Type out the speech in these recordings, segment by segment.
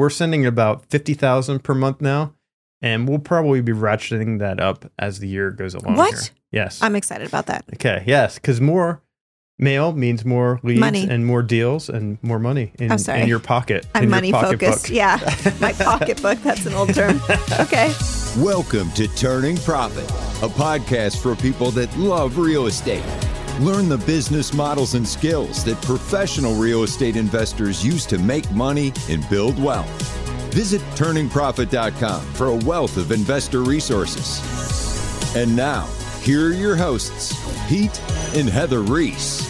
We're sending about 50,000 per month now, and we'll probably be ratcheting that up as the year goes along. What? Here. Yes. I'm excited about that. okay. Yes. Because more mail means more leads Money. and more deals and more money in, I'm sorry. in your pocket. I'm in your money pocketbook. focused. Yeah. My pocketbook. That's an old term. Okay. Welcome to Turning Profit, a podcast for people that love real estate. Learn the business models and skills that professional real estate investors use to make money and build wealth. Visit turningprofit.com for a wealth of investor resources. And now, here are your hosts, Pete and Heather Reese.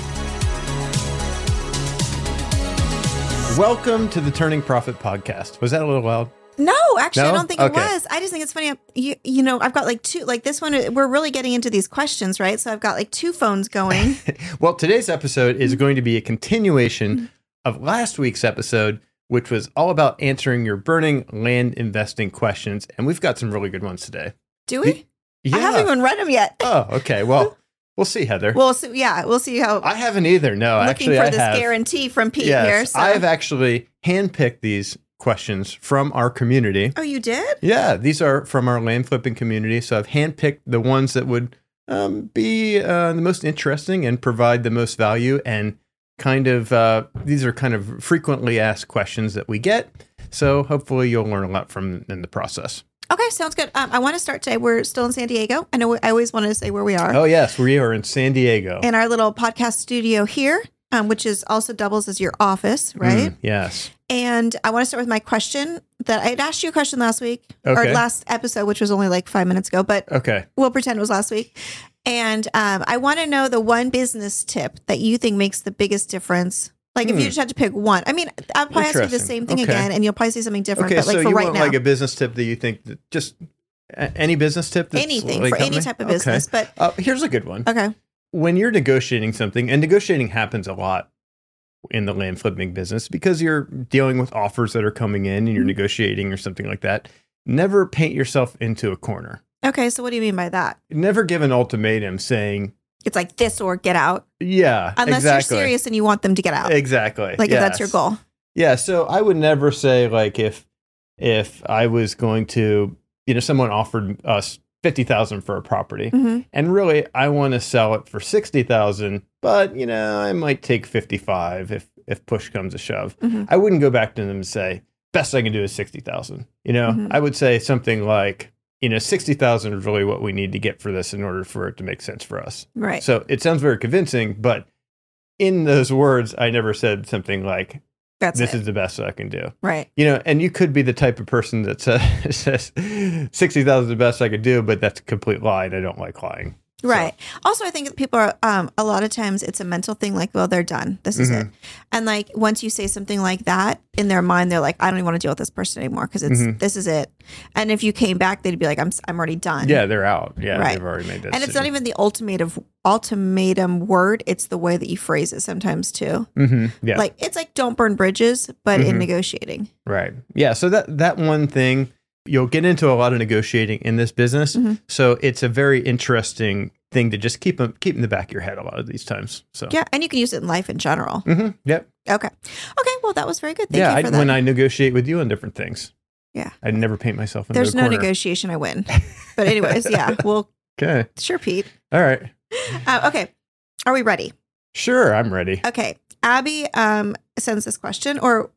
Welcome to the Turning Profit podcast. Was that a little loud? No, actually, I don't think Okay. it was. I just think it's funny. You, you know, I've got like two, like this one, we're really getting into these questions, right? So I've got like two phones going. Well, today's episode is Mm-hmm. going to be a continuation of last week's episode, which was all about answering your burning land investing questions. And we've got some really good ones today. Do we? Yeah. I haven't even read them yet. Oh, okay. Well, we'll see, Heather. Well, so, yeah, we'll see how. I haven't either. No, looking actually, for I this have. guarantee from Pete yes, here. So. I have actually handpicked these questions from our community. oh, you did? Yeah, these are from our land flipping community. So I've handpicked the ones that would um, be uh, the most interesting and provide the most value. And kind of, uh, these are kind of frequently asked questions that we get. So hopefully you'll learn a lot from in the process. Okay, sounds good. Um, I want to start today. We're still in San Diego. I know I always wanted to say where we are. Oh, yes, we are in San Diego. in our little podcast studio here, um, which is also doubles as your office, right? Mm, yes. And I want to start with my question that I had asked you a question last week Okay. or last episode, which was only like five minutes ago, but Okay. we'll pretend it was last week. And um, I want to know the one business tip that you think makes the biggest difference. Like if you Hmm. just had to pick one, I mean, I'll probably ask you the same thing Okay. again, and you'll probably say something different. Okay. but like so for you right want now, like a business tip that you think that just any business tip? that's anything for any type of Okay. business. But Uh, here's a good one. okay, when you're negotiating something, and negotiating happens a lot in the land flipping business because you're dealing with offers that are coming in and you're Mhm. negotiating or something like that. Never paint yourself into a corner. okay. So what do you mean by that? Never give an ultimatum saying, It's like this or get out, "Yeah, unless exactly, you're serious and you want them to get out. exactly." Like if that's your goal. Yeah, so I would never say like if if I was going to, you know, someone offered us fifty thousand for a property, hmm and really I want to sell it for sixty thousand, but you know I might take fifty five if if push comes to shove. Mhm. I wouldn't go back to them and say best I can do is sixty thousand. You know, Mhm. I would say something like you know sixty thousand is really what we need to get for this in order for it to make sense for us. Right. So it sounds very convincing, but in those words, I never said something like That's this it. is the best I can do. right. You know, and you could be the type of person that says, says 60,000 is the best I could do, but that's a complete lie. And I don't like lying. So- Right. Also, I think people are um, a lot of times it's a mental thing. Like, well, they're done. This is Mhm. it. And like once you say something like that in their mind, they're like, I don't even want to deal with this person anymore because it's Mhm. this is it. And if you came back, they'd be like, I'm I'm already done. Yeah, they're out. Yeah, Right. they've already made that And it's not even the ultimatum ultimatum word. It's the way that you phrase it sometimes too. Mhm. Yeah, Like it's like don't burn bridges, but in Mhm. negotiating. right. Yeah, so that, that one thing, you'll get into a lot of negotiating in this business. Mhm. So it's a very interesting thing to just keep, 'em- keep in the back of your head a lot of these times. So, Yeah, and you can use it in life in general. Mhm. Yep. Okay. Okay. Well, that was very good. Thank yeah, you I, for that. when I negotiate with you on different things. Yeah. I never paint myself into There's no corner. negotiation. I win. But anyways, yeah. Well, Okay. sure, Pete. All right. Uh, okay. Are we ready? Sure, I'm ready. Okay. Abby um, sends this question, or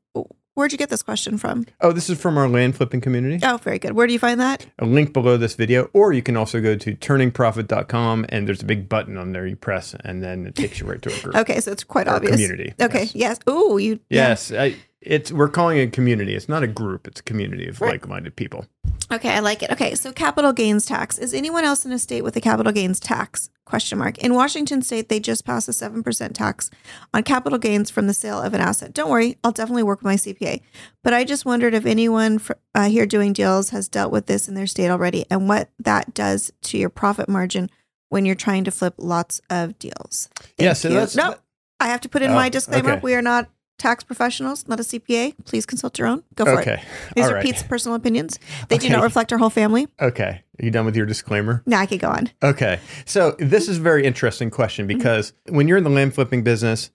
where'd you get this question from? Oh, this is from our land flipping community. Oh, very good. Where do you find that? A link below this video, or you can also go to turningprofit.com and there's a big button on there you press, and then it takes you right to a group. Okay, so it's quite obvious. community. Okay. Yes. Yes. Ooh, you. yeah. Yes. I, it's we're calling it a community. It's not a group. It's a community of Right. like-minded people. Okay, I like it. Okay, so capital gains tax. Is anyone else in a state with a capital gains tax? Question mark. In Washington state, they just passed a 7% tax on capital gains from the sale of an asset. Don't worry, I'll definitely work with my CPA. But I just wondered if anyone fr- uh, here doing deals has dealt with this in their state already and what that does to your profit margin when you're trying to flip lots of deals. yeah. Thank So you. that's no, I have to put in Oh, my disclaimer. okay. We are not tax professionals, not a CPA. Please consult your own. Go for it. okay. These All are right. Pete's personal opinions. They do not reflect our whole family. Okay. Are you done with your disclaimer? Now I could go on. Okay. So this is a very interesting question Mm-hmm. because when you're in the land flipping business,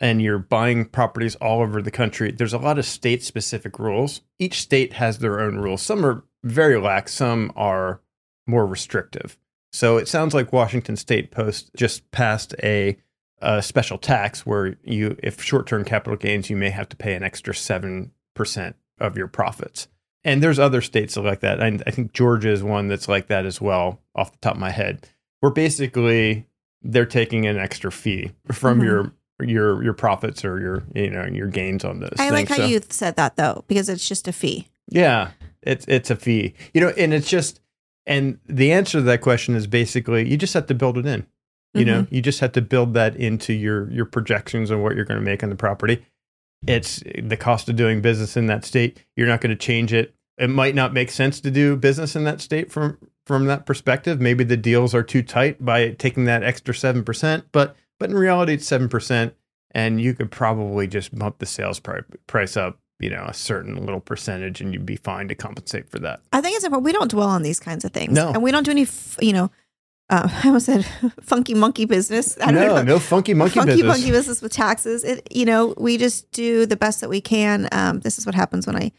and you're buying properties all over the country, there's a lot of state specific rules. Each state has their own rules. Some are very lax, some are more restrictive. So it sounds like Washington State Post just passed a, a special tax where you, if short term capital gains, you may have to pay an extra 7% of your profits. And there's other states like that. I, I think Georgia is one that's like that as well, off the top of my head, where basically they're taking an extra fee from Mhm. your your your profits or your you know your gains on those. I like how So- you said that though, because it's just a fee. yeah, it's it's a fee. You know, and it's just and the answer to that question is basically you just have to build it in. You know, Mm-hmm. you just have to build that into your your projections on what you're going to make on the property. It's the cost of doing business in that state. You're not going to change it. It might not make sense to do business in that state from from that perspective. Maybe the deals are too tight by taking that extra seven percent, but but in reality, it's seven percent, and you could probably just bump the sales price up, you know, a certain little percentage, and you'd be fine to compensate for that. I think it's important. We don't dwell on these kinds of things, No. and we don't do any, f- you know, uh, I almost said funky monkey business. I don't No, know. no funky monkey funky business. monkey business with taxes. It, you know, we just do the best that we can. Um, this is what happens when I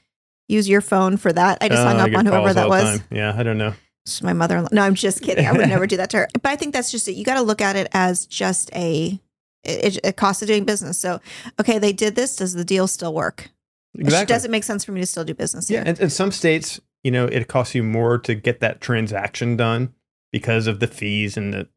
use your phone for that. I just Oh, hung up on whoever that was. time. Yeah, I don't know. It's my mother-in-law. No, I'm just kidding. I would never do that to her. But I think that's just it. You got to look at it as just a it, it cost of doing business. So, okay, they did this. Does the deal still work? Exactly. Does it make sense for me to still do business here? Yeah, and in some states, you know, it costs you more to get that transaction done because of the fees and the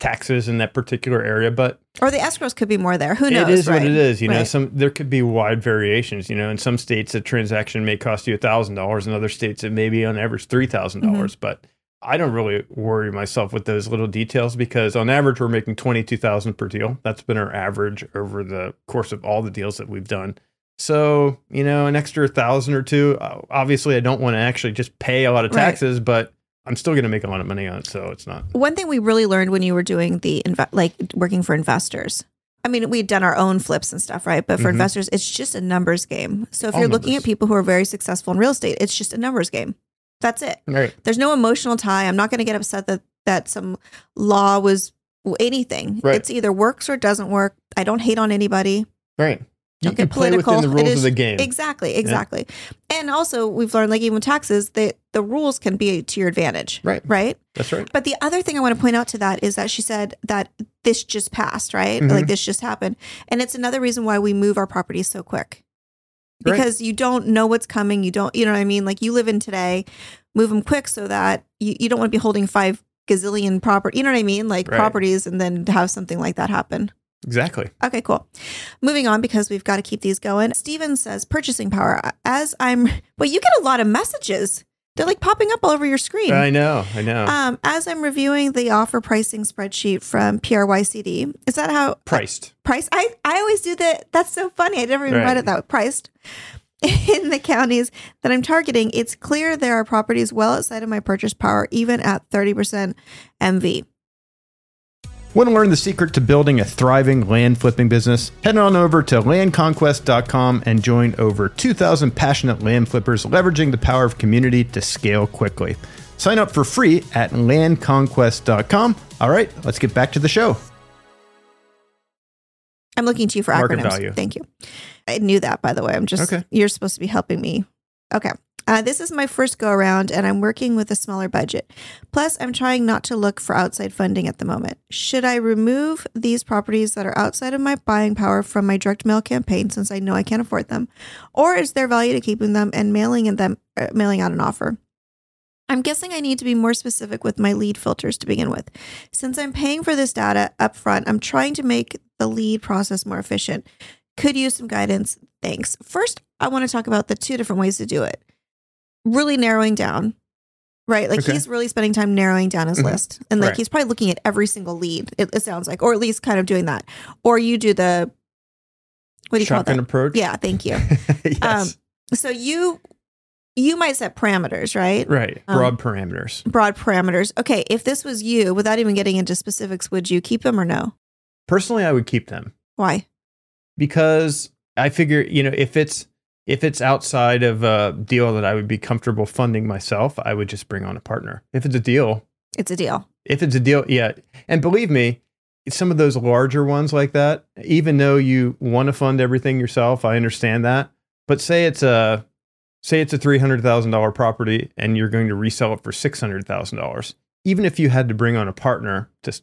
taxes in that particular area. But Or the escrows could be more there. Who knows? it is right? what it is. You know, some there could be wide variations. You know, in some states, a transaction may cost you a thousand dollars. In other states, it may be on average three dollars. Mm-hmm. But I don't really worry myself with those little details because on average, we're making twenty two thousand per deal. That's been our average over the course of all the deals that we've done. So you know, an extra thousand or two. uh, Obviously, I don't want to actually just pay a lot of Right. taxes, but I'm still going to make a lot of money on it. So it's not. One thing we really learned when you were doing the inve- like working for investors. I mean, we'd done our own flips and stuff, right? But for Mhm. investors, it's just a numbers game. So if All you're looking at people who are very successful in real estate, it's just a numbers game. That's it. Right. There's no emotional tie. I'm not going to get upset that that some law was anything. Right. It's either works or doesn't work. I don't hate on anybody. Right. You can play political. within the rules is- of the game. Exactly, exactly. And also, we've learned, like even with taxes, that the rules can be to your advantage. Right. Right. That's right. But the other thing I want to point out to that is that she said that this just passed, right? Mhm. Like this just happened. And it's another reason why we move our properties so quick. Right. Because you don't know what's coming. You don't, you know what I mean? Like you live in today, move them quick so that you, you don't want to be holding five gazillion property, you know what I mean? Like Right. properties and then have something like that happen. Exactly. Okay, cool. Moving on because we've got to keep these going. Steven says purchasing power. As I'm, well, you get a lot of messages. They're like popping up all over your screen. I know. I know. Um, as I'm reviewing the offer pricing spreadsheet from PRYCD, is that how Priced. price? I, I always do that. That's so funny. I never even read it that way. Priced in the counties that I'm targeting. It's clear there are properties well outside of my purchase power, even at 30% MV. Want to learn the secret to building a thriving land flipping business? Head on over to landconquest.com and join over 2,000 passionate land flippers leveraging the power of community to scale quickly. Sign up for free at landconquest.com. All right, let's get back to the show. I'm looking to you for Market acronyms. value. Thank you. I knew that, by the way. I'm just, Okay. you're supposed to be helping me. Okay. Uh, this is my first go around, and I'm working with a smaller budget. Plus, I'm trying not to look for outside funding at the moment. Should I remove these properties that are outside of my buying power from my direct mail campaign since I know I can't afford them? Or is there value to keeping them and mailing in them, uh, mailing out an offer? I'm guessing I need to be more specific with my lead filters to begin with. Since I'm paying for this data upfront, I'm trying to make the lead process more efficient. Could use some guidance. Thanks. First, I want to talk about the two different ways to do it. Really narrowing down, right? Like Okay. he's really spending time narrowing down his Mhm. list. And like Right. he's probably looking at every single lead, it, it sounds like, or at least kind of doing that. Or you do the, what do you Shotgun call that? approach? Yeah, thank you. yes. Um, So you, you might set parameters, right? right. um, Broad parameters. Broad parameters. Okay. If this was you, without even getting into specifics, would you keep them or no? Personally, I would keep them Why? because I figure, you know, if it's if it's outside of a deal that I would be comfortable funding myself, I would just bring on a partner. If it's a deal, It's a deal. if it's a deal, yeah. And believe me, some of those larger ones like that, even though you want to fund everything yourself, I understand that. But say it's a say it's a three hundred thousand dollar property and you're going to resell it for six hundred thousand dollars. Even if you had to bring on a partner to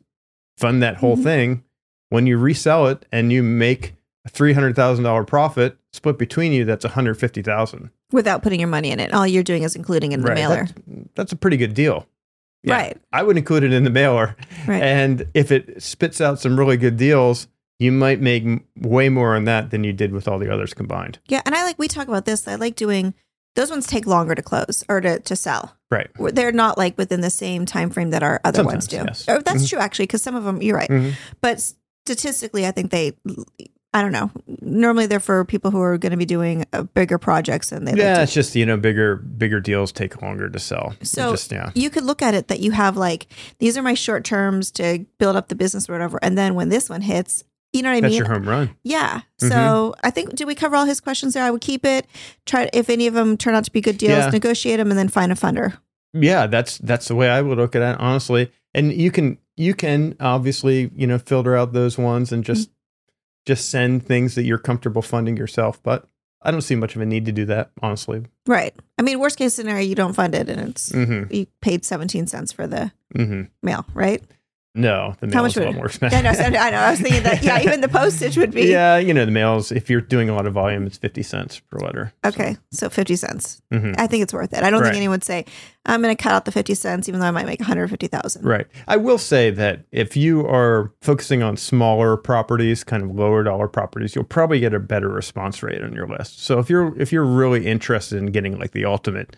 fund that whole Mhm. thing, when you resell it and you make a three hundred thousand dollar profit split between you, that's one hundred fifty thousand. Without putting your money in it, all you're doing is including it in the mailer. That's, that's a pretty good deal. Yeah. Right. I would include it in the mailer. Right. And if it spits out some really good deals, you might make way more on that than you did with all the others combined. Yeah, and I like we talk about this. I like doing those ones take longer to close or to, to sell. Right. They're not like within the same time frame that our other ones do. Yes. Oh, that's Mhm. true actually, because some of them you're right. Mhm. But statistically, I think they. I don't know. Normally, they're for people who are going to be doing uh, bigger projects, and they like Yeah, to- it's just you know bigger bigger deals take longer to sell. So- just yeah, you could look at it that you have like these are my short terms to build up the business or whatever, and then when this one hits, you know what I that's mean? your home run. Yeah. Mhm. So I think did we cover all his questions there? I would keep it. Try if any of them turn out to be good deals, Yeah. negotiate them, and then find a funder. Yeah, that's that's the way I would look at it honestly. And you can you can obviously you know filter out those ones and just just send things that you're comfortable funding yourself. But I don't see much of a need to do that honestly. Right. I mean, worst case scenario, you don't fund it, and it's Mm-hmm. you paid seventeen cents for the Mm-hmm. mail, right? No, the How mail much is a lot more expensive. I know. so- I know. I was thinking that. Yeah, even the postage would be. Yeah, you know the mails. If you're doing a lot of volume, it's fifty cents per letter. Okay, so fifty cents. hmm I think it's worth it. I don't Right. think anyone would say I'm going to cut out the fifty cents, even though I might make one hundred fifty thousand. Right. I will say that if you are focusing on smaller properties, kind of lower dollar properties, you'll probably get a better response rate on your list. So if you're if you're really interested in getting like the ultimate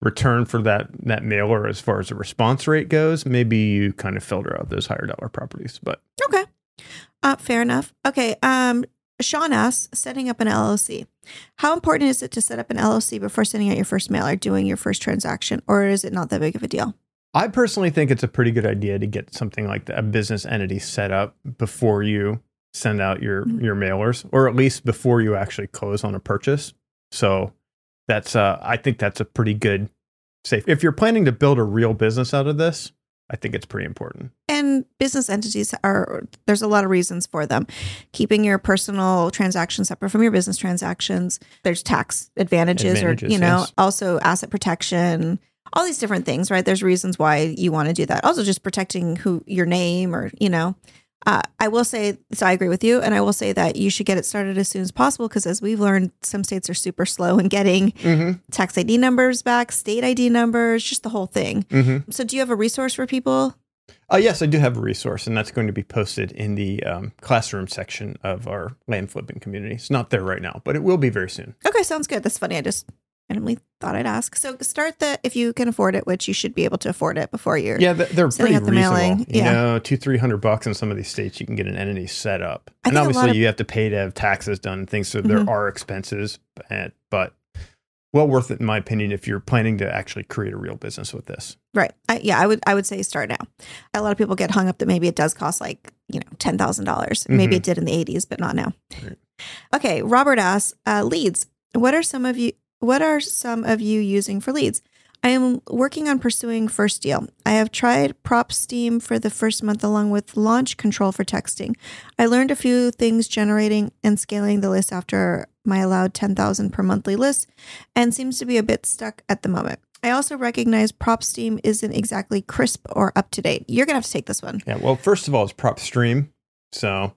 return for that that mailer as far as the response rate goes, maybe you kind of filter out those higher dollar properties. But Okay. Uh, fair enough. Okay. Um, Sean asks, setting up an LLC. How important is it to set up an LLC before sending out your first mail or doing your first transaction, or is it not that big of a deal? I personally think it's a pretty good idea to get something like that, a business entity set up before you send out your Mhm. your mailers, or at least before you actually close on a purchase. So that's uh, I think that's a pretty good safe. If you're planning to build a real business out of this, I think it's pretty important. And business entities are, there's a lot of reasons for them. Keeping your personal transactions separate from your business transactions, there's tax advantages, or, you know, yes. also asset protection, all these different things, right? There's reasons why you want to do that. Also, just protecting who your name or, you know, uh, I will say, so I agree with you. And I will say that you should get it started as soon as possible because, as we've learned, some states are super slow in getting Mm-hmm. tax ID numbers back, state ID numbers, just the whole thing. Mm-hmm. So, do you have a resource for people? Uh, yes, I do have a resource, and that's going to be posted in the um, classroom section of our land flipping community. It's not there right now, but it will be very soon. Okay, sounds good. That's funny. I just randomly thought I'd ask. So, start the if you can afford it, which you should be able to afford it before you're. Yeah, they're pretty out the reasonable. mailing, You yeah. know, two, three hundred bucks in some of these states, you can get an entity set up. I and think a lot obviously, of- you have to pay to have taxes done and things. So there Mhm. are expenses, but, but well worth it in my opinion if you're planning to actually create a real business with this. Right. I, yeah, I would. I would say start now. A lot of people get hung up that maybe it does cost like you know ten thousand dollars. Maybe Mhm. it did in the eighties, but not now. Right. Okay, Robert asks, uh, leads. What are some of you? What are some of you using for leads? I am working on pursuing First Deal. I have tried Prop Steam for the first month along with Launch Control for texting. I learned a few things generating and scaling the list after my allowed 10,000 per monthly list and seems to be a bit stuck at the moment. I also recognize Prop Steam isn't exactly crisp or up to date. You're going to have to take this one. Yeah. Well, first of all, it's prop stream, so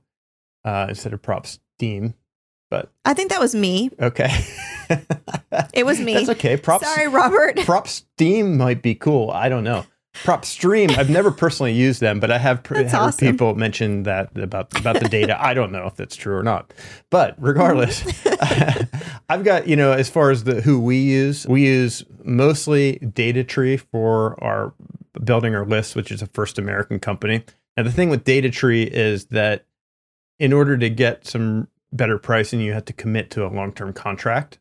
uh, instead of prop steam. I think that was me. Okay. It was me. That's okay. Prop Sorry, Robert. prop steam might be cool. I don't know. Prop stream. I've never personally used them, but I have pr- heard awesome. people mention that about about the data. I don't know if that's true or not. But regardless, I've got you know as far as the who we use, we use mostly Data Tree for our building our list, which is a first American company. And the thing with Data Tree is that in order to get some better pricing, you have to commit to a long term contract.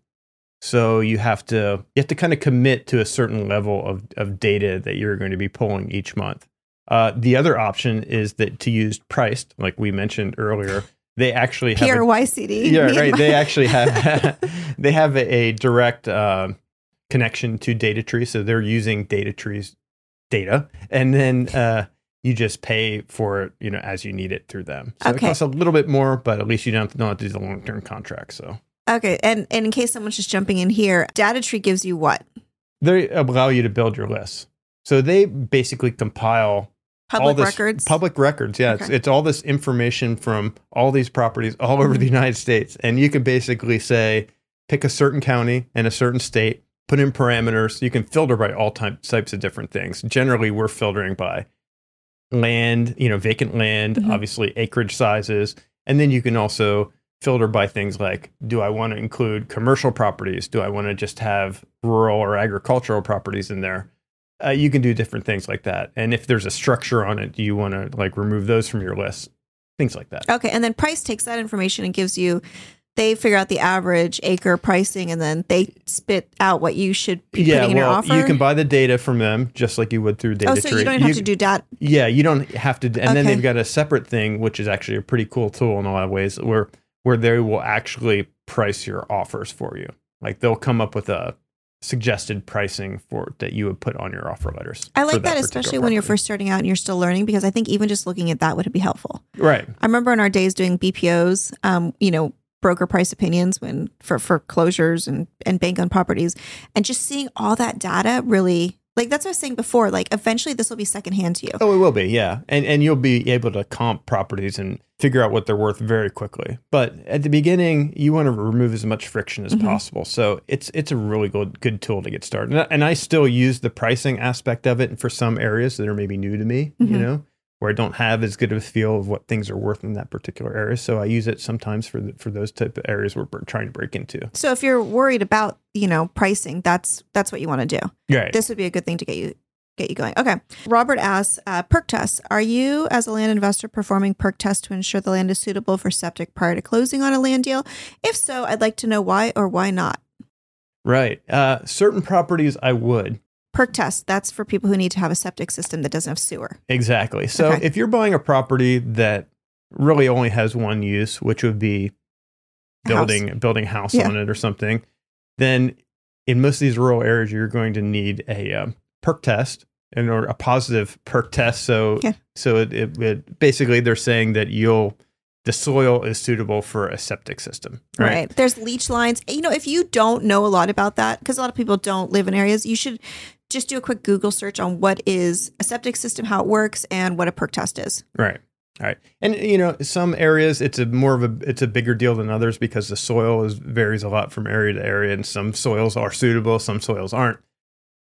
So you have to you have to kind of commit to a certain level of, of data that you're going to be pulling each month. Uh, the other option is that to use PRYCD, like we mentioned earlier, they actually have a- PRYCD. yeah, right. They actually have they have a, a direct uh, connection to DataTree, so they're using data trees data, and then uh, You just pay for it, you know, as you need it through them. So Okay. it costs a little bit more, but at least you don't, have to do the long term contract. So Okay, and, and in case someone's just jumping in here, Data Tree gives you what? they allow you to build your list. So they basically compile all Public this records. Public records, yeah. It's, Okay. it's all this information from all these properties all over the United States. And you can basically say, pick a certain county and a certain state, put in parameters. You can filter by all type, types of different things. Generally, we're filtering by land, you know, vacant land, Mhm. obviously acreage sizes. And then you can also filter by things like do I want to include commercial properties? Do I want to just have rural or agricultural properties in there? Uh, you can do different things like that. And if there's a structure on it, do you want to like remove those from your list? Things like that. Okay, and then Price takes that information and gives you. They figure out the average acre pricing, and then they spit out what you should be yeah, putting in your well, offer. you can buy the data from them just like you would through data oh, so you don't even have to do that. Yeah, you don't have to. And then they've got a separate thing, which is actually a pretty cool tool in a lot of ways, where where they will actually price your offers for you. Like they'll come up with a suggested pricing for that you would put on your offer letters. I like that, particular especially when you're first starting out and you're still learning, because I think even just looking at that would be helpful. right. I remember in our days doing BPOs, um, you know, broker price opinions when for foreclosures and and bank owned properties, and just seeing all that data really like that's what I was saying before. Like eventually this will be secondhand to you. Oh, it will be, yeah, and and you'll be able to comp properties and figure out what they're worth very quickly. But at the beginning, you want to remove as much friction as Mhm. possible. So it's it's a really good good tool to get started. And I, and I still use the pricing aspect of it for some areas that are maybe new to me. You Mhm. know, where I don't have as good of a feel of what things are worth in that particular area. So I use it sometimes for the, for those type of areas we're trying to break into. So if you're worried about you know pricing, that's that's what you want to do. Right. This would be a good thing to get you get you going. Okay. Robert asks, uh, perc tests. Are you as a land investor performing perc tests to ensure the land is suitable for septic prior to closing on a land deal? If so, I'd like to know why or why not. right. Uh, certain properties I would. Perc test. That's for people who need to have a septic system that doesn't have sewer. Exactly. So Okay. if you're buying a property that really only has one use, which would be A house. building building a house Yeah. on it or something, then in most of these rural areas, you're going to need a um, perc test and or a positive perc test. So Yeah. so it, it, it basically they're saying that you'll the soil is suitable for a septic system. Right. Right. There's leach lines. You know, if you don't know a lot about that, because a lot of people don't live in areas, you should just do a quick Google search on what is a septic system, how it works, and what a perc test is. Right. All right. And you know, some areas it's a more of a it's a bigger deal than others because the soil is varies a lot from area to area and some soils are suitable, some soils aren't.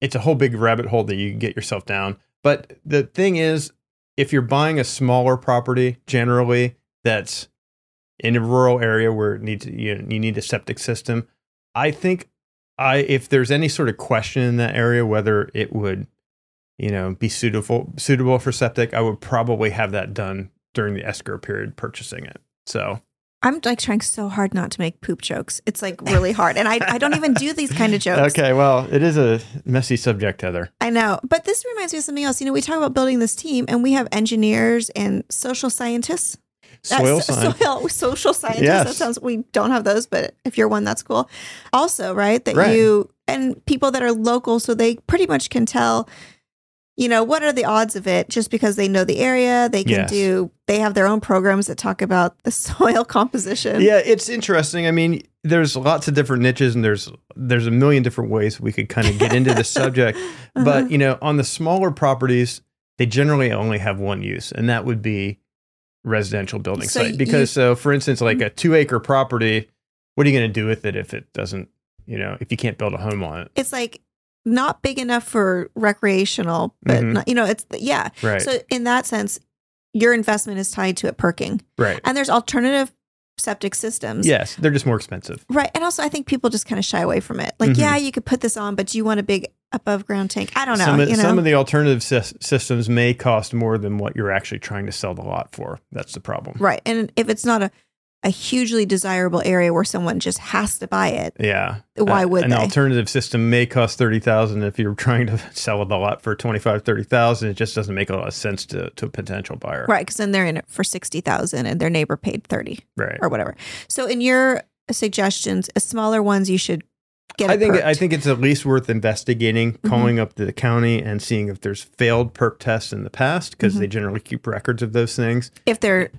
It's a whole big rabbit hole that you can get yourself down. But the thing is, if you're buying a smaller property generally that's in a rural area where it needs you, you need a septic system, I think I if there's any sort of question in that area whether it would you know be suitable suitable for septic, I would probably have that done during the escrow period purchasing it. So I'm like trying so hard not to make poop jokes. It's like really hard. And I, I don't even do these kind of jokes. okay, well, it is a messy subject, Heather. I know. But this reminds me of something else. You know, we talk about building this team and we have engineers and social scientists. Uh, Soil so- science. soil- social scientists. Yes. That sounds, we don't have those, but if you're one, that's cool. Also, right, that Right. you, and people that are local, so they pretty much can tell, you know, what are the odds of it just because they know the area. They can Yes. do, they have their own programs that talk about the soil composition. Yeah, it's interesting. I mean, there's lots of different niches and there's there's a million different ways we could kind of get into the subject. Uh-huh. But, you know, on the smaller properties, they generally only have one use, and that would be residential building So site. you- Because so for instance, like a two acre property, what are you going to do with it if it doesn't, you know, if you can't build a home on it? it's like not big enough for recreational, but Mhm. not, you know, it's yeah. Right. So in that sense, your investment is tied to it perking, right. and there's alternative septic systems. Yes, they're just more expensive. Right. And also, I think people just kind of shy away from it. Like, Mhm. yeah, you could put this on, but do you want a big above ground tank? I don't know. Some of, you know, some of the alternative sys- systems may cost more than what you're actually trying to sell the lot for. That's the problem. right. And if it's not a, a hugely desirable area where someone just has to buy it, Yeah. Why Uh, would an they? alternative system may cost 30,000 if you're trying to sell the lot for 25 30,000 it just doesn't make a lot of sense to to a potential buyer. right? Because then they're in it for sixty thousand, and their neighbor paid thirty Right. or whatever. So, in your suggestions, uh, smaller ones, you should get I think perked. I think it's at least worth investigating, Mm-hmm. calling up the county and seeing if there's failed perc tests in the past because Mm-hmm. they generally keep records of those things. if they're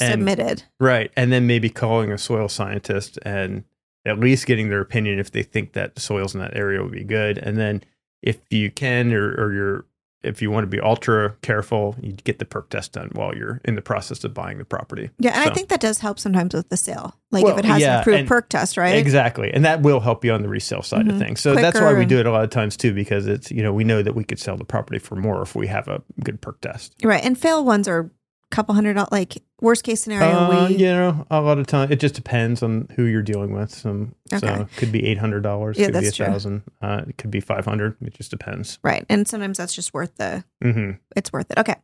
And- submitted. Right. And then maybe calling a soil scientist and at least getting their opinion if they think that the soils in that area would be good. And then if you can or, or you're if you want to be ultra careful, you get the perc test done while you're in the process of buying the property. Yeah, and So- I think that does help sometimes with the sale. Like Well, if it has yeah, an approved perc test, right? Exactly. And that will help you on the resale side Mhm. of things. So that's why we do it a lot of times too, because it's, you know, we know that we could sell the property for more if we have a good perc test. Right. And fail ones are couple hundred dollars. Like worst case scenario, Uh, we you know, a lot of time it just depends on who you're dealing with. Some Okay. so it could be eight hundred dollars, Yeah, could be a that's thousand, uh, it could be five hundred. It just depends. right. And sometimes that's just worth the hmm it's worth it. Okay.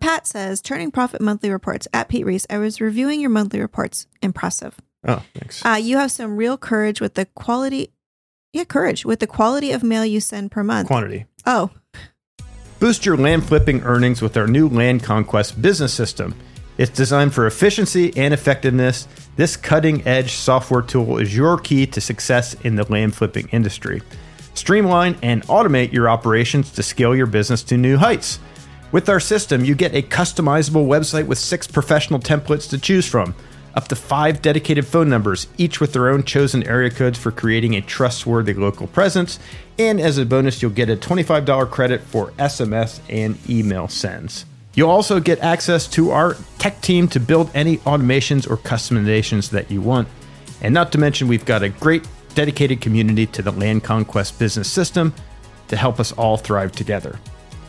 Pat says, turning profit monthly reports at Pete Reese. I was reviewing your monthly reports. Impressive. Oh, thanks. Uh, you have some real courage with the quality. Yeah, courage with the quality of mail you send per month. Quantity. oh, Boost your land flipping earnings with our new Land Conquest business system. It's designed for efficiency and effectiveness. This cutting edge software tool is your key to success in the land flipping industry. Streamline and automate your operations to scale your business to new heights. With our system, you get a customizable website with six professional templates to choose from, up to five dedicated phone numbers, each with their own chosen area codes for creating a trustworthy local presence. And as a bonus, you'll get a $25 credit for SMS and email sends. You'll also get access to our tech team to build any automations or customizations that you want. And not to mention, we've got a great dedicated community to the Land Conquest business system to help us all thrive together.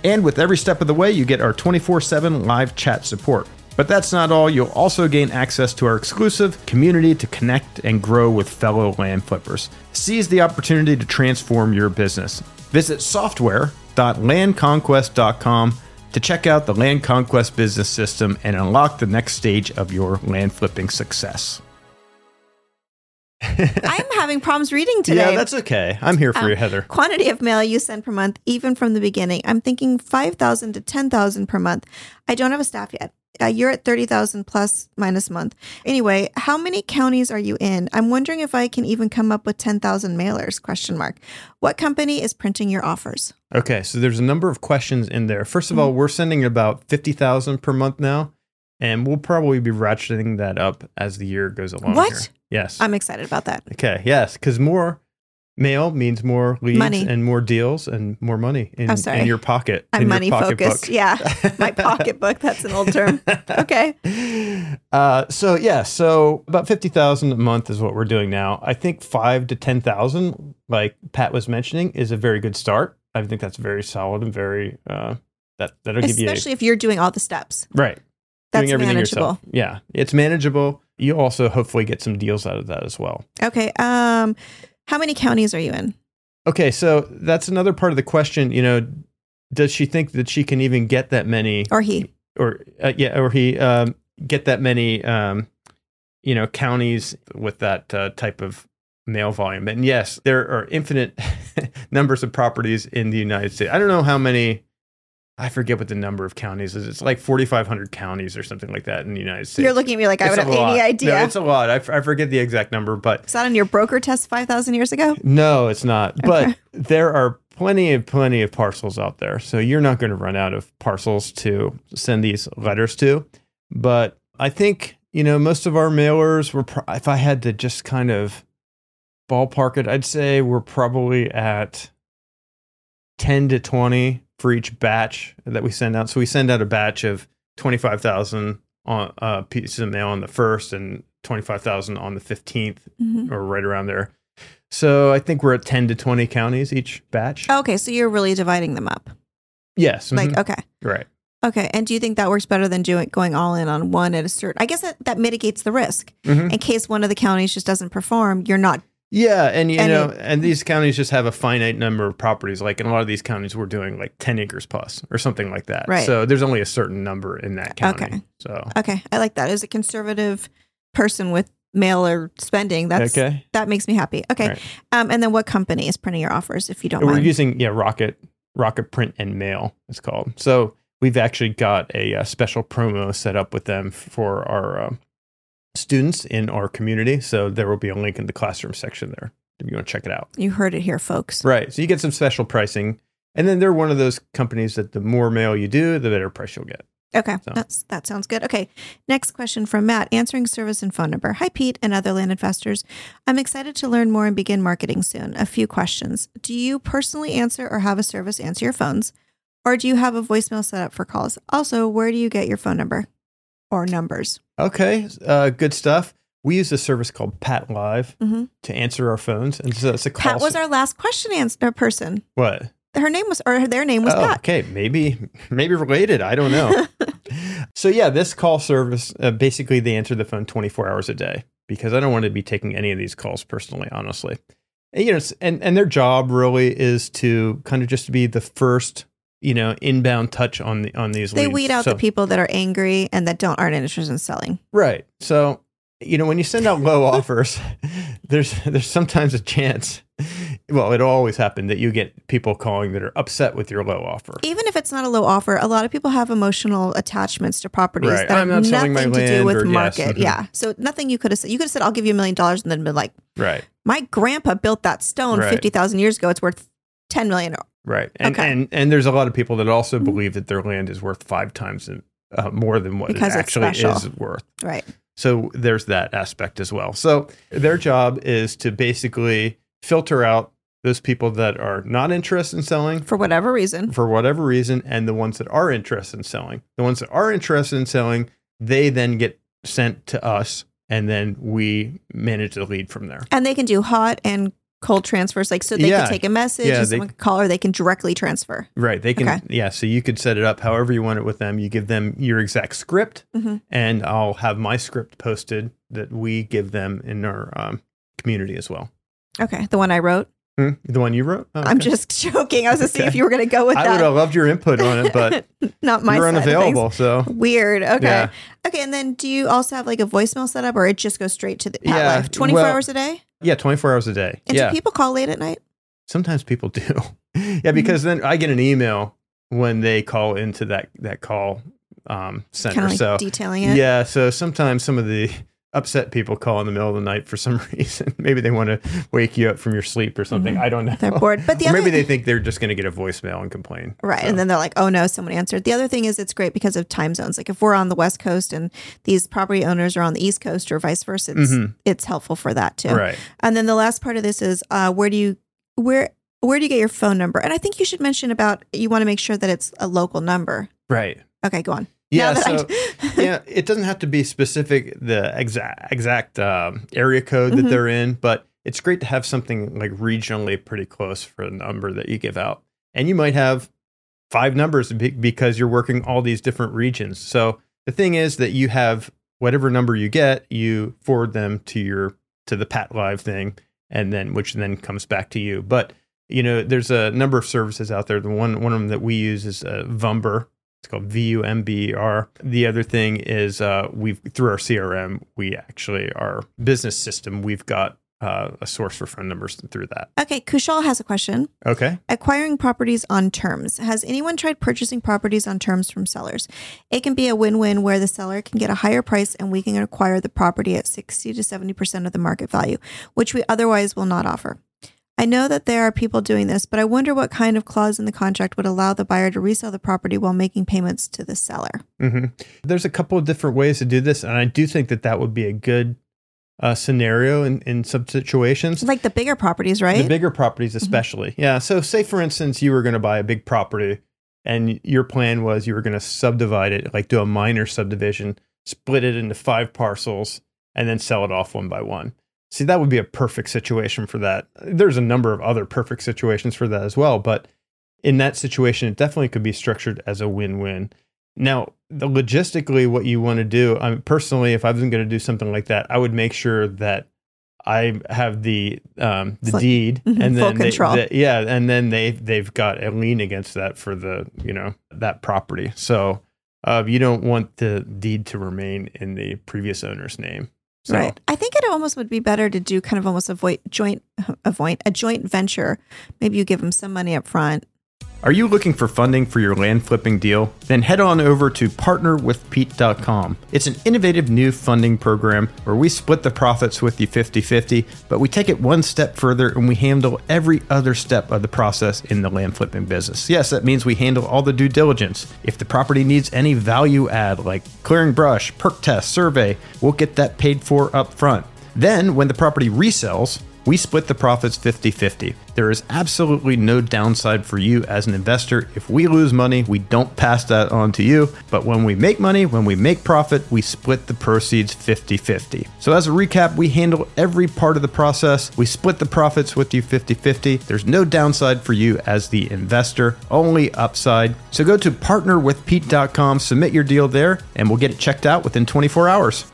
And with every step of the way, you get our 24 7 live chat support. But that's not all, you'll also gain access to our exclusive community to connect and grow with fellow land flippers. Seize the opportunity to transform your business. Visit software.landconquest.com to check out the Land Conquest business system and unlock the next stage of your land flipping success. I'm having problems reading today. Yeah, that's okay. I'm here for Uh, you, Heather. Quantity of mail you send per month, even from the beginning. I'm thinking 5,000 to 10,000 per month. I don't have a staff yet. Uh, you're at 30,000 plus minus month. Anyway, how many counties are you in? I'm wondering if I can even come up with 10,000 mailers, question mark. What company is printing your offers? Okay, so there's a number of questions in there. First of all, we're sending about 50,000 per month now, and we'll probably be ratcheting that up as the year goes along. What? here. Yes. I'm excited about that. okay, yes, because more mail means more leads Money. and more deals and more money in, in your pocket. I'm in money focused. Yeah. My pocketbook. That's an old term. Okay. Uh, so yeah, so about fifty thousand a month is what we're doing now. I think five to ten thousand, like Pat was mentioning, is a very good start. I think that's very solid and very uh, that that'll give you Especially if you're doing all the steps. right That's doing everything manageable. yourself. Yeah, it's manageable. You also hopefully get some deals out of that as well. Okay. Um, how many counties are you in? Okay, so that's another part of the question. You know, does she think that she can even get that many, Or he? or uh, yeah, or he um, get that many, um, you know, counties with that uh, type of mail volume? And yes, there are infinite numbers of properties in the United States. I don't know how many. I forget what the number of counties is. It's like 4,500 counties or something like that in the United States. You're looking at me like I It's would have lot. any idea. No, it's a lot. I, f- I forget the exact number, but Is that on your broker test 5,000 years ago? no, it's not. But there are plenty of plenty of parcels out there, so you're not going to run out of parcels to send these letters to. But I think you know most of our mailers were. Pro- if I had to just kind of ballpark it, I'd say we're probably at ten to twenty for each batch that we send out. So we send out a batch of twenty five thousand on uh, pieces of mail on the first, and twenty five thousand on the fifteenth Mhm. or right around there. So I think we're at 10 to 20 counties each batch. Okay, so you're really dividing them up. yes. Like, mhm, okay. right. Okay. And do you think that works better than doing going all in on one at a certain? I guess that, that mitigates the risk Mhm. in case one of the counties just doesn't perform. You're not. Yeah. And, you And know, it- and these counties just have a finite number of properties. Like in a lot of these counties, we're doing like 10 acres plus or something like that. Right. So there's only a certain number in that county. Okay. So, Okay, I like that. As a conservative person with mail or spending, that's okay. that makes me happy. Okay. Right. Um, and then what company is printing your offers, if you don't We're mind? using, yeah, Rocket, Rocket Print and Mail, it's called. So we've actually got a, uh special promo set up with them for our uh, students in our community. So there will be a link in the classroom section there if you want to check it out. You heard it here, folks. Right. So you get some special pricing. And then they're one of those companies that the more mail you do, the better price you'll get. Okay, So- that's that sounds good. Okay, next question from Matt, answering service and phone number. Hi, Pete and other land investors. I'm excited to learn more and begin marketing soon. A few questions. Do you personally answer or have a service answer your phones, or do you have a voicemail set up for calls? Also, where do you get your phone number or numbers? Okay. Uh, good stuff. We use a service called Pat Live Mhm. to answer our phones. And so it's a call. Pat was our last question answer person. what? Her name was or their name was Oh, Pat. okay, maybe maybe related. I don't know. so yeah, this call service uh, basically they answer the phone 24 hours a day because I don't want to be taking any of these calls personally, honestly. And, you know, and and their job really is to kind of just to be the first, you know, inbound touch on the on these They leads. weed out So- the people that are angry and that don't aren't interested in selling. Right. So, you know, when you send out low offers, there's there's sometimes a chance. Well, it'll always happen that you get people calling that are upset with your low offer. even if it's not a low offer, a lot of people have emotional attachments to properties Right. that I'm have not selling my nothing to do with or- yes, market. mhm. Yeah. So nothing you could have said. You could have said, I'll give you a million dollars and then been like, Right. my grandpa built that stone Right. 50,000 years ago. It's worth 10 million. Right. And Okay. and and there's a lot of people that also Mhm. believe that their land is worth five times uh, more than what Because it actually is worth. Right. So there's that aspect as well. So their job is to basically filter out those people that are not interested in selling For whatever reason. for whatever reason and the ones that are interested in selling. The ones that are interested in selling, they then get sent to us and then we manage the lead from there. And they can do hot and cold transfers. Like, so they Yeah. can take a message Yeah, and they- someone can call or they can directly transfer. Right. They can, Okay. yeah. So you could set it up however you want it with them. You give them your exact script, Mhm. and I'll have my script posted that we give them in our um, community as well. Okay. The one I wrote. Hmm? The one you wrote? Oh, I'm just joking. I was going to see if you were going to go with I would that. have loved your input on it, but Not my you're side of things. unavailable. So Weird. Okay. Yeah. Okay. And then do you also have like a voicemail setup or it just goes straight to the Pat Live? 24 well- hours a day? Yeah, 24 hours a day. And yeah. do people call late at night? Sometimes people do. Mm-hmm. yeah, because then I get an email when they call into that that call um, center. Like so detailing it? yeah, so sometimes some of the upset people call in the middle of the night for some reason. maybe they want to wake you up from your sleep or something. I don't know. Mm-hmm. They're bored. But the maybe they think they're just going to get a voicemail and complain. Right. So, And then they're like, oh no, someone answered. The other thing is it's great because of time zones. Like if we're on the West Coast and these property owners are on the East Coast or vice versa, it's, Mhm. it's helpful for that too. right. And then the last part of this is uh, where do you where where do you get your phone number? And I think you should mention about you want to make sure that it's a local number. Right. Okay, go on. Yeah. So yeah, it doesn't have to be specific the exact exact um, area code that Mhm. they're in, but it's great to have something like regionally pretty close for the number that you give out. And you might have five numbers be- because you're working all these different regions. So the thing is that you have whatever number you get, you forward them to your to the Pat Live thing, and then which then comes back to you. But you know, there's a number of services out there. The one one of them that we use is uh, Vumber. It's called V U M B E R. The other thing is uh, we've through our CRM, we actually our business system, we've got uh, a source for phone numbers through that. okay, Kushal has a question. Okay. Acquiring properties on terms. Has anyone tried purchasing properties on terms from sellers? It can be a win win where the seller can get a higher price and we can acquire the property at 60 to 70% of the market value, which we otherwise will not offer. I know that there are people doing this, but I wonder what kind of clause in the contract would allow the buyer to resell the property while making payments to the seller. hmm There's a couple of different ways to do this, and I do think that that would be a good uh, scenario in in some situations. Like the bigger properties, right? The bigger properties, especially. Yeah. So, say for instance, you were going to buy a big property and your plan was you were going to subdivide it, like do a minor subdivision, split it into five parcels, and then sell it off one by one. See, that would be a perfect situation for that. There's a number of other perfect situations for that as well. But in that situation, it definitely could be structured as a win win. Now, the logistically, what you want to do, I mean, personally, if I was going to do something like that, I would make sure that I have the um, the Full- deed, Mhm, and full then they- control. the- yeah, and then they they've got a lien against that for the you know that property. So uh, you don't want the deed to remain in the previous owner's name. So, Right. I think it almost would be better to do kind of almost a voi- joint, avoid a joint venture. Maybe you give them some money up front Are you looking for funding for your land flipping deal? Then head on over to partnerwithpete.com. It's an innovative new funding program where we split the profits with you 50 50, but we take it one step further and we handle every other step of the process in the land flipping business. Yes, that means we handle all the due diligence. If the property needs any value add like clearing brush, perc test, survey, we'll get that paid for up front. Then, when the property resells, we split the profits 50 50. There is absolutely no downside for you as an investor. If we lose money, we don't pass that on to you. But when we make money, when we make profit, we split the proceeds 50 50. So, as a recap, we handle every part of the process. We split the profits with you 50 50. There's no downside for you as the investor, only upside. So, go to partnerwithpete.com, submit your deal there, and we'll get it checked out within 24 hours.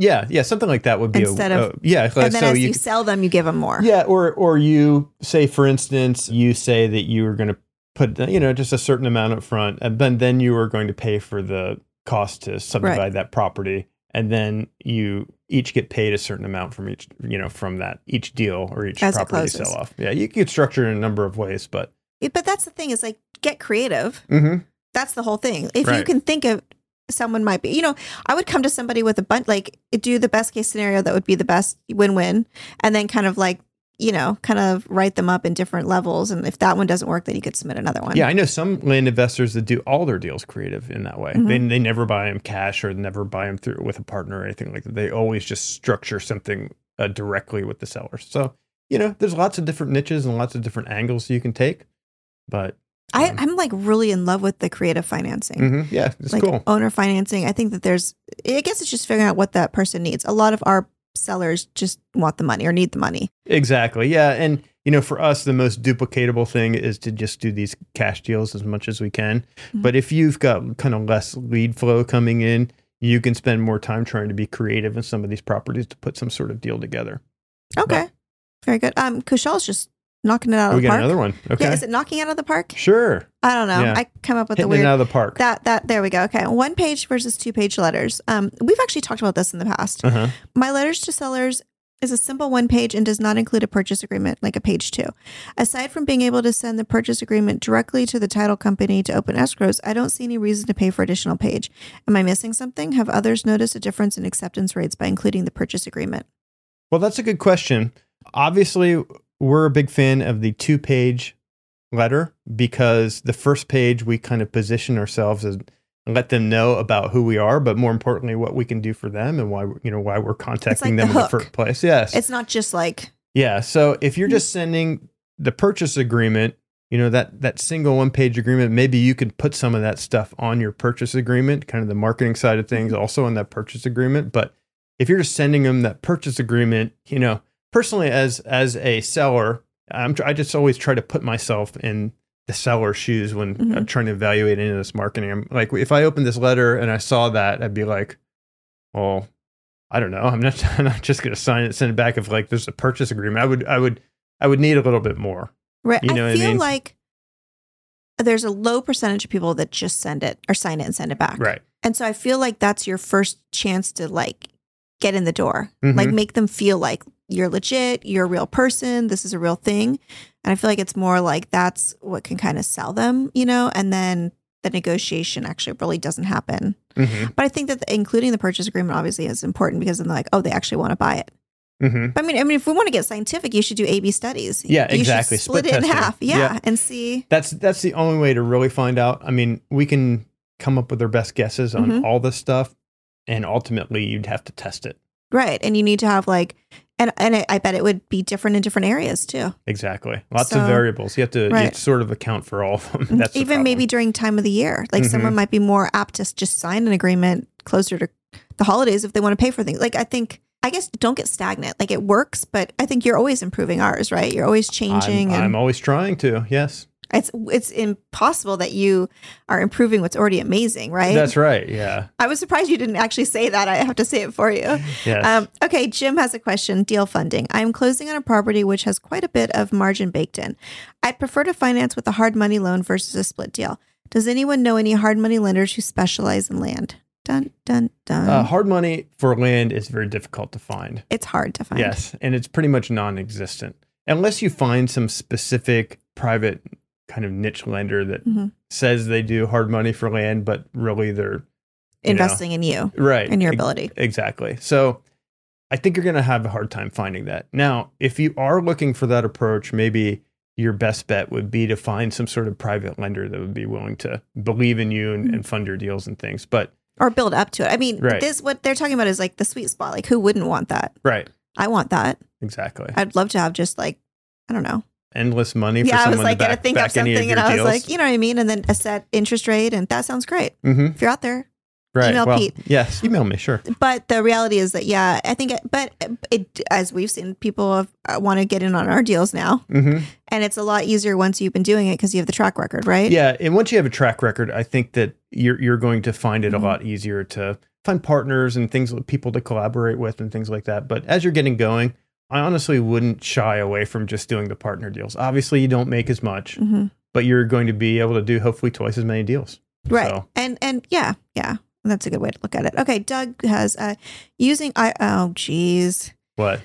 Yeah, yeah, something like that would be Instead a, of- uh, yeah. and then so as you you, sell them, you give them more. yeah, or or you say, for instance, you say that you were going to put you know just a certain amount up front, and then then you are going to pay for the cost to subdivide Right. that property, and then you each get paid a certain amount from each you know from that each deal or each As property sell off. Yeah, you could structure it in a number of ways, but It- But that's the thing is like get creative. Mhm. That's the whole thing. If you can think of someone might be, you know, I would come to somebody with a bunch, like do the best case scenario that would be the best win win, and then kind of like, you know, kind of write them up in different levels. And if that one doesn't work, then you could submit another one. yeah, I know some land investors that do all their deals creative in that way. Mhm. They they never buy them cash or never buy them through with a partner or anything like that. They always just structure something uh, directly with the sellers. So you know, there's lots of different niches and lots of different angles you can take. But I, um, I'm like really in love with the creative financing. mhm, yeah, it's like cool. owner financing. I think that there's, I guess it's just figuring out what that person needs. A lot of our sellers just want the money or need the money. Exactly. Yeah. And, you know, for us, the most duplicatable thing is to just do these cash deals as much as we can. Mhm. But if you've got kind of less lead flow coming in, you can spend more time trying to be creative in some of these properties to put some sort of deal together. Okay. Very good. Um, Kushal's just knocking it out of the park. we the got park. another one. Okay. Yeah, is it knocking out of the park? sure. I don't know. Yeah. I come up with the Hitting weird it out of the park. that that there we go. Okay, one page versus two page letters. Um, we've actually talked about this in the past. uh-huh. My letters to sellers is a simple one page and does not include a purchase agreement like a page two. Aside from being able to send the purchase agreement directly to the title company to open escrows, I don't see any reason to pay for additional page. Am I missing something? Have others noticed a difference in acceptance rates by including the purchase agreement? Well, that's a good question. Obviously, we're a big fan of the two page letter because the first page we kind of position ourselves as let them know about who we are, but more importantly, what we can do for them and why you know why we're contacting the them in the first place. Yes, It's not just like yeah. So if you're just hmm. sending the purchase agreement, you know that that single one page agreement, maybe you could put some of that stuff on your purchase agreement, kind of the marketing side of things, mm-hmm. also on that purchase agreement. But if you're just sending them that purchase agreement, you know, personally as as a seller, I'm I just always try to put myself in the seller's shoes when I'm Mhm. trying to evaluate any of this marketing. I'm like, if I opened this letter and I saw that, I'd be like, well, I don't know. I'm not, I'm not just going to sign it, send it back. If like there's a purchase agreement, I would, I would, I would need a little bit more. Right. You know I what I feel mean? like there's a low percentage of people that just send it or sign it and send it back. Right. And so I feel like that's your first chance to like get in the door, Mhm. like make them feel like you're legit, you're a real person, this is a real thing. And I feel like it's more like that's what can kind of sell them, you know, and then the negotiation actually really doesn't happen. Mm-hmm. But I think that including the purchase agreement obviously is important because then they're like, oh, they actually want to buy it. Mm-hmm. But I mean, I mean, if we want to get scientific, you should do A/B studies. Yeah, You exactly. split, Split it in half, yeah, Yeah. and see. That's that's the only way to really find out. I mean, we can come up with our best guesses on Mhm. all this stuff, and ultimately, you'd have to test it. Right, and you need to have like, and and I, bet it would be different in different areas too. Exactly. Lots So- of variables. You have to, Right. to sort of account for all of them. That's the Even maybe during time of the year, like Mhm. someone might be more apt to just sign an agreement closer to the holidays if they want to pay for things. Like I think, I guess, don't get stagnant. Like it works, but I think you're always improving ours, right? You're always changing, I'm, and I'm always trying to. Yes, it's it's impossible that you are improving what's already amazing, right? that's right. Yeah. I was surprised you didn't actually say that. I have to say it for you. Yes. Um, okay, Jim has a question. Deal funding. I'm closing on a property which has quite a bit of margin baked in. I'd prefer to finance with a hard money loan versus a split deal. Does anyone know any hard money lenders who specialize in land? Dun dun dun. uh, hard money for land is very difficult to find. it's hard to find. Yes, and it's pretty much non-existent unless you find some specific private kind of niche lender that Mhm. says they do hard money for land, but really they're you know, Investing in you right and your ability. Exactly. So I think you're going to have a hard time finding that. Now, if you are looking for that approach, maybe your best bet would be to find some sort of private lender that would be willing to believe in you and, and fund your deals and things. But Or build up to it. I mean, Right. this what they're talking about is like the sweet spot. Like who wouldn't want that? right, I want that. exactly. I'd love to have just like I don't know. Endless money for yeah, I was like back, think of of something, your and I was like, you know what I mean, and then a set interest rate, and that sounds great. hmm If you're out there, Right. Email well, Pete. Yes, email me. Sure. but the reality is that yeah, I think, it, but it as we've seen, people have, uh, want to get in on our deals now, hmm and it's a lot easier once you've been doing it because you have the track record, right? Yeah, and once you have a track record, I think that you're you're going to find it Mhm. a lot easier to find partners and things people to collaborate with and things like that. But as you're getting going, I honestly wouldn't shy away from just doing the partner deals. Obviously, you don't make as much, hmm but you're going to be able to do hopefully twice as many deals. Right. So- And and yeah, yeah. That's a good way to look at it. Okay, Doug has uh using I oh geez. What?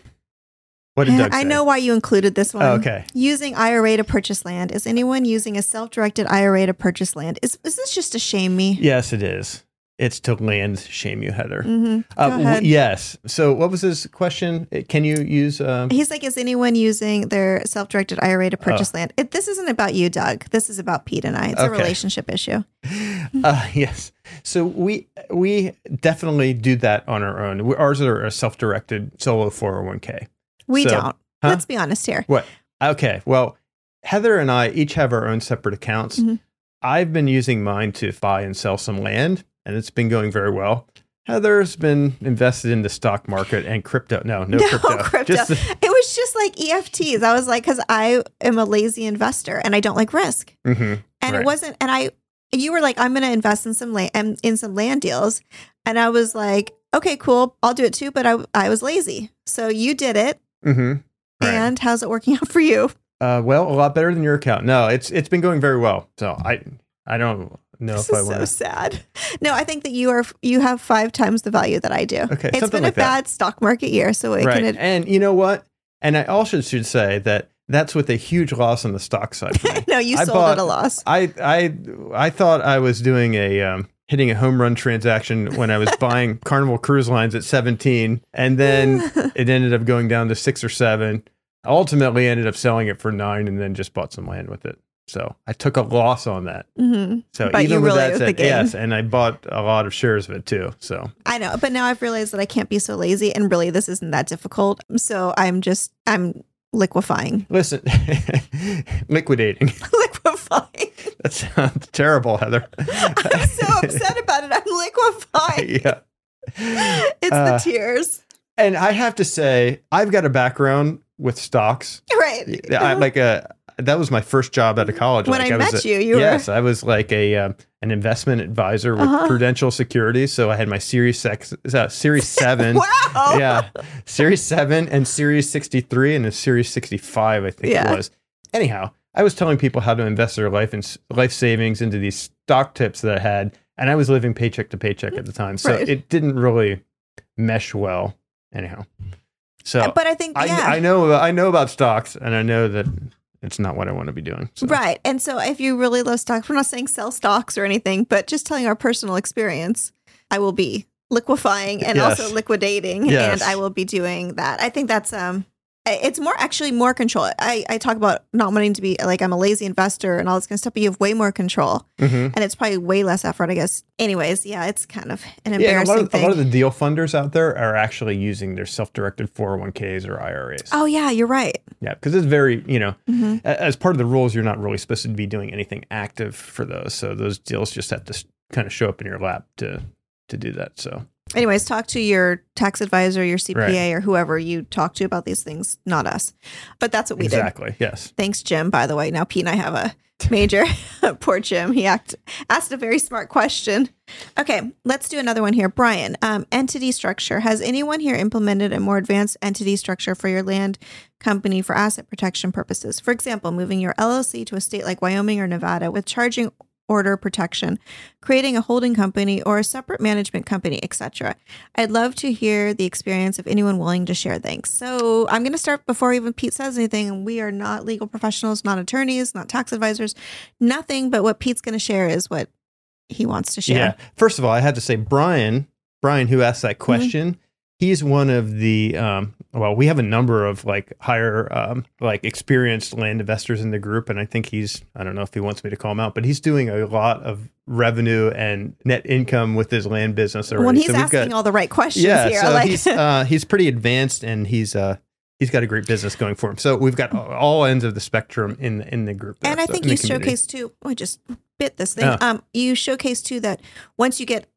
What did Doug say? I know why you included this one. Oh, okay. Using IRA to purchase land. Is anyone using a self-directed IRA to purchase land? Is is this just to shame me? Yes, it is. It's to land shame you, Heather. Mm-hmm. Uh, w- yes. So, what was his question? Uh, Can you use? Um, He's like, is anyone using their self-directed IRA to purchase Oh. land? It, this isn't about you, Doug. This is about Pete and I. It's a relationship issue. Uh, yes. So we we definitely do that on our own. We, ours are a self-directed solo 401k. We So- don't. Huh? Let's be honest here. What? Okay. Well, Heather and I each have our own separate accounts. Mhm. I've been using mine to buy and sell some land, and it's been going very well. Heather's been invested in the stock market and crypto. No, no, No crypto. crypto. Just the- It was just like EFTs. I was like, because I am a lazy investor and I don't like risk. Mhm. And Right. it wasn't. And I, you were like, I'm going to invest in some land, and in some land deals, and I was like, okay, cool, I'll do it too. But I, I was lazy, so you did it. Mhm. Right. And how's it working out for you? Uh, well, a lot better than your account. No, it's it's been going very well. So I I don't know This if I is want so sad. No, I think that you are you have five times the value that I do. Okay, it's been like a that. bad stock market year, so it right. can. and you know what? And I also should say that that's with a huge loss on the stock side no, you I sold bought- at a loss. I I I thought I was doing a um, hitting a home run transaction when I was buying Carnival Cruise Lines at 17, and then it ended up going down to six or seven. Ultimately ended up selling it for nine, and then just bought some land with it. So I took a loss on that. hmm So But even you with really that said, yes, and I bought a lot of shares of it too. So I know, but now I've realized that I can't be so lazy, and really, this isn't that difficult. So I'm just I'm liquefying, listen, liquidating. liquefying. That sounds terrible, Heather. I'm so upset about it. I'm liquefying. yeah. It's Uh, the tears, And I have to say, I've got a background with stocks. right? I, like a that was my first job out of college. When like I was met a- you, you were- yes, I was like a um, an investment advisor with Uh-huh. Prudential Securities. So I had my Series Six, uh, Series Seven. wow. Yeah, Series Seven and Series sixty three and a Series sixty five. I think Yeah. it was. Anyhow, I was telling people how to invest their life and life savings into these stock tips that I had, and I was living paycheck to paycheck at the time, so Right. it didn't really mesh well. Anyhow, so But I think I. I know I know about stocks, and I know that it's not what I want to be doing. So. Right. And so if you really love stocks, we're not saying sell stocks or anything, but just telling our personal experience, I will be liquefying and Yes. also liquidating Yes. and I will be doing that. I think that's um it's more actually more control. I, I talk about not wanting to be like I'm a lazy investor and all this kind of stuff, but you have way more control Mhm. and it's probably way less effort, I guess. Anyways, yeah, it's kind of an Yeah, a embarrassing lot, of, a lot of the deal funders out there are actually using their self-directed 401ks or IRAs. oh yeah, you're right. Yeah, because it's very, you know, hmm as part of the rules, you're not really supposed to be doing anything active for those. So those deals just have to kind of show up in your lap to to do that. So Anyways, talk to your tax advisor, your CPA, Right. or whoever you talk to about these things, not us. But that's what we did. exactly, yes. Thanks, Jim. By the way, now Pete and I have a major. Poor Jim. He act, asked a very smart question. Okay, let's do another one here. Brian, um, entity structure. Has anyone here implemented a more advanced entity structure for your land company for asset protection purposes? For example, moving your LLC to a state like Wyoming or Nevada with charging order protection, creating a holding company or a separate management company, etc. I'd love to hear the experience of anyone willing to share. Thanks. So I'm going to start before even Pete says anything. We are not legal professionals, not attorneys, not tax advisors, nothing. But what Pete's going to share is what he wants to share. Yeah. First of all, I had to say, Brian, Brian, who asked that mm-hmm. question, he's one of the, um, well, we have a number of like higher, um, like experienced land investors in the group. And I think he's, I don't know if he wants me to call him out, but he's doing a lot of revenue and net income with his land business already. When he's So asking got- all the right questions yeah, here, so like he's uh, he's pretty advanced and he's uh he's got a great business going for him. So we've got all ends of the spectrum in in the group. there, and I so- think in you showcase too. Oh, I just bit this thing. Um, you showcase too that once you get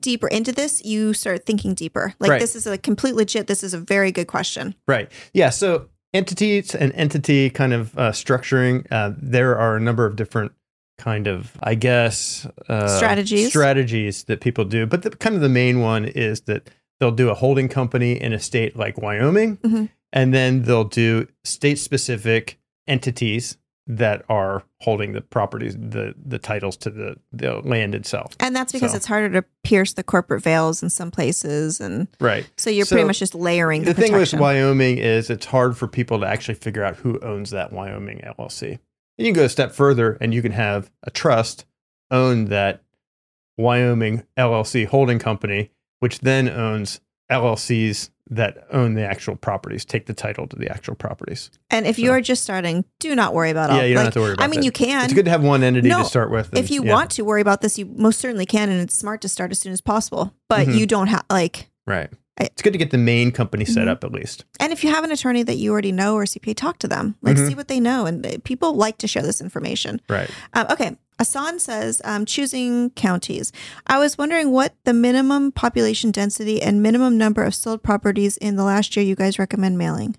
deeper into this, you start thinking deeper. Like Right. this is a complete legit. This is a very good question. Right. Yeah. So entities and entity kind of uh, structuring. Uh, there are a number of different kind of, I guess, uh, Strategies. strategies that people do. But the, kind of the main one is that they'll do a holding company in a state like Wyoming, Mhm. and then they'll do state specific entities that are holding the properties, the the titles to the the land itself. And that's because So- it's harder to pierce the corporate veils in some places, and Right. so you're So, pretty much just layering the, the thing with. Wyoming is it's hard for people to actually figure out who owns that Wyoming LLC. And you can go a step further and you can have a trust own that Wyoming LLC holding company, which then owns LLCs that own the actual properties, take the title to the actual properties. and if so- you're just starting, do not worry about all. yeah, you don't like, have to worry about I mean, that. you can. It's good to have one entity No, to start with. if you yeah, want to worry about this, you most certainly can, and it's smart to start as soon as possible. But Mhm. you don't have like Right. I- It's good to get the main company set Mhm. up at least. And if you have an attorney that you already know or CPA, talk to them. Like, Mhm. see what they know. And uh, people like to share this information. Right. Um, okay. Asan says, um, choosing counties. I was wondering what the minimum population density and minimum number of sold properties in the last year you guys recommend mailing.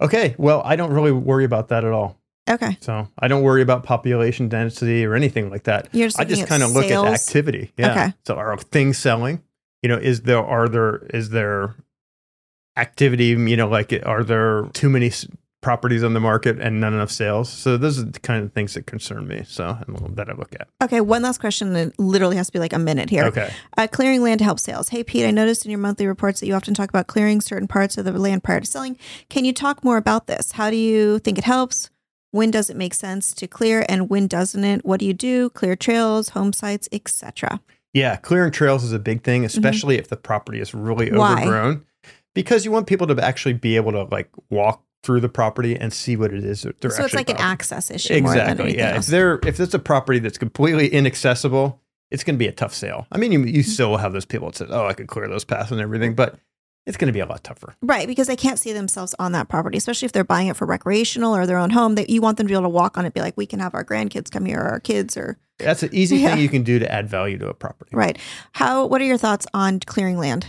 Okay. Well, I don't really worry about that at all. Okay. So I don't worry about population density or anything like that. Just I just kind of look at activity. Yeah. Okay. So are things selling? You know, is there are there is there activity? You know, like are there too many properties on the market and not enough sales? So those are the kind of things that concern me. So that I look at. Okay. One last question. It literally has to be like a minute here. Okay. Uh, clearing land to help sales. Hey, Pete, I noticed in your monthly reports that you often talk about clearing certain parts of the land prior to selling. Can you talk more about this? How do you think it helps? When does it make sense to clear and when doesn't it? What do you do? Clear trails, home sites, etc. Yeah, clearing trails is a big thing, especially if the property is really Mm-hmm. Why? overgrown, because you want people to actually be able to like walk through the property and see what it is So it's like an access issue more than Exactly. Yeah. If else. they're if it's a property that's completely inaccessible, it's going to be a tough sale. I mean, you, Mm-hmm. you still have those people that say, "Oh, I could clear those paths and everything," but it's going to be a lot tougher. Right, because they can't see themselves on that property, especially if they're buying it for recreational or their own home. That you want them to be able to walk on it, be like, we can have our grandkids come here, or our kids, or That's an easy Yeah. thing you can do to add value to a property. right. How? What are your thoughts on clearing land?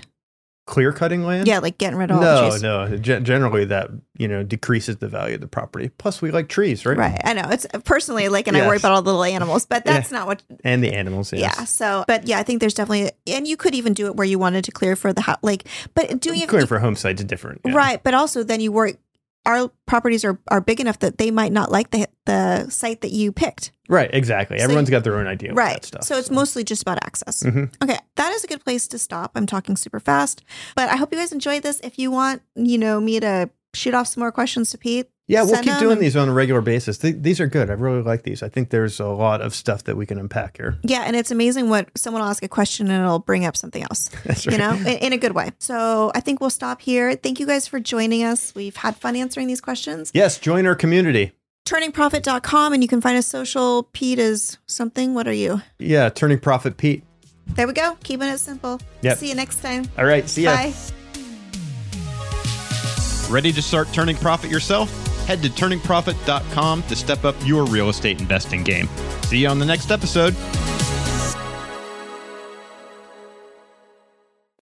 Clear cutting land? Yeah, like getting rid of all the No, trees. no. Gen- generally, that you know decreases the value of the property. Plus, we like trees, right? Right. I know. It's personally like, and I worry about all the little animals, but that's not what. And the animals. Yes. Yeah. So, but yeah, I think there's definitely, and you could even do it where you wanted to clear for the house, like, but doing it Clearing for home sites is different. yeah. right. But also, then you work. Our properties are are big enough that they might not like the the site that you picked. Right. Exactly. So Everyone's you- got their own idea. Right. That stuff, so it's mostly just about access. Mhm. Okay, that is a good place to stop. I'm talking super fast, but I hope you guys enjoyed this. If you want, you know, me to shoot off some more questions to Pete, Yeah, we'll keep doing and- these on a regular basis. Th- these are good. I really like these. I think there's a lot of stuff that we can unpack here. Yeah, and it's amazing what someone will ask a question and it'll bring up something else. That's right. You know, in, in a good way. So I think we'll stop here. Thank you guys for joining us. We've had fun answering these questions. Yes, join our community. Turningprofit.com, and you can find us social. Pete is something. What are you? Yeah, Turning Profit Pete. There we go. Keeping it simple. Yep. See you next time. All right, see ya. Bye. Ready to start turning profit yourself? Head to turningprofit.com to step up your real estate investing game. See you on the next episode.